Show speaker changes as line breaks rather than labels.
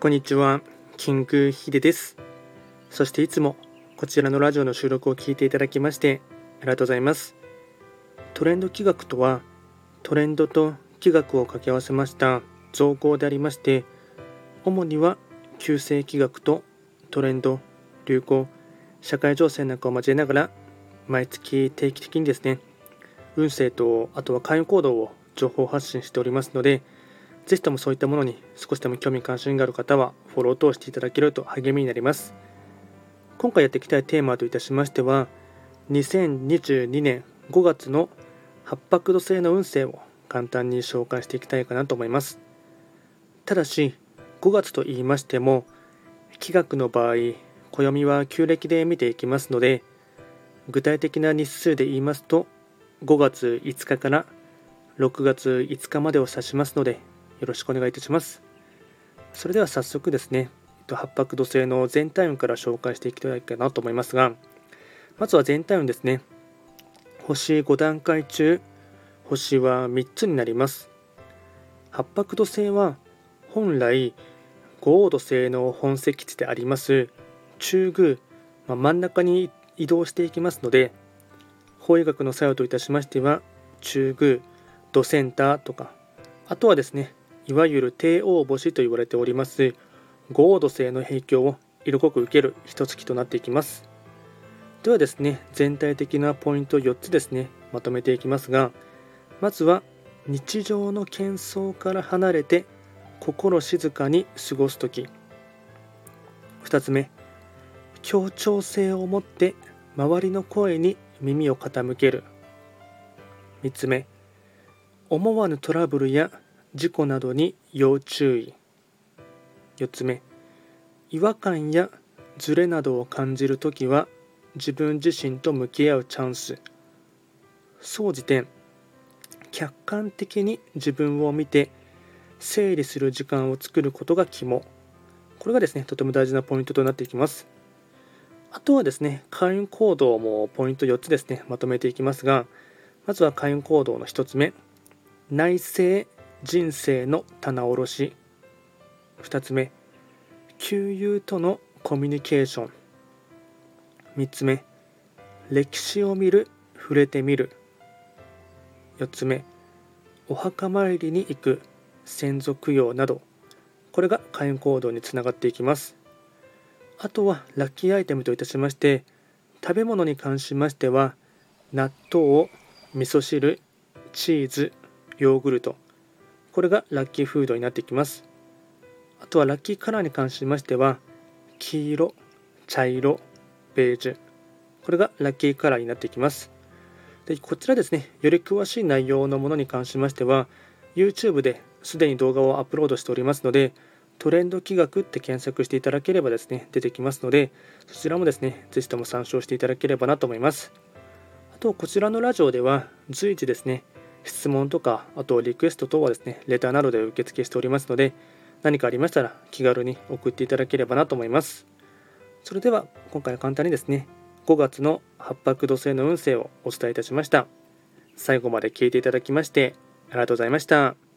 こんにちは、キングヒデです。そしていつもこちらのラジオの収録を聞いていただきましてありがとうございます。トレンド企画とはトレンドと企画を掛け合わせました造語でありまして主には旧世企画とトレンド、流行、社会情勢なんかを交えながら毎月定期的にですね運勢とあとは会員行動を情報発信しておりますのでぜひともそういったものに少しでも興味関心がある方はフォローを通していただけると励みになります。今回やっていきたいテーマといたしましては、2022年5月の八白土星の運勢を簡単に紹介していきたいかなと思います。ただし、5月と言いましても、気学の場合、暦は旧暦で見ていきますので、具体的な日数で言いますと、5月5日から6月5日までを指しますので、よろしくお願いいたします。それでは早速ですね、八白土星の全体運から紹介していきたいかなと思いますが、まずは全体運ですね。星5段階中、星は3つになります。八白土星は本来、五黄土星の本石地であります中宮、まあ、真ん中に移動していきますので、法医学の作用といたしましては、中宮、土センターとか、あとはですね、いわゆる帝王星と言われております五黄土星の影響を色濃く受ける一月となっていきます。ではですね全体的なポイント4つですねまとめていきますがまずは日常の喧騒から離れて心静かに過ごす時。2つ目協調性を持って周りの声に耳を傾ける。3つ目思わぬトラブルや事故などに要注意。4つ目。違和感やズレなどを感じるときは自分自身と向き合うチャンス。総じて客観的に自分を見て整理する時間を作ることが肝。これがですねとても大事なポイントとなっていきます。あとはですね開運行動もポイント4つですねまとめていきますがまずは開運行動の1つ目。内政人生の棚卸し。2つ目旧友とのコミュニケーション。3つ目歴史を見る触れてみる。4つ目お墓参りに行く先祖供養など。これが開運行動につながっていきます。あとはラッキーアイテムといたしまして食べ物に関しましては納豆味噌汁チーズヨーグルト。これがラッキーフードになってきます。あとはラッキーカラーに関しましては、黄色、茶色、ベージュ。これがラッキーカラーになってきます。でこちらですね、より詳しい内容のものに関しましては、YouTube ですでに動画をアップロードしておりますので、トレンド企画って検索していただければですね、出てきますので、そちらもですね、ぜひとも参照していただければなと思います。あと、こちらのラジオでは随時ですね、質問とか、あとリクエスト等はですね、レターなどで受付しておりますので、何かありましたら気軽に送っていただければなと思います。それでは、今回は簡単にですね、5月の八白土星の運勢をお伝えいたしました。最後まで聞いていただきまして、ありがとうございました。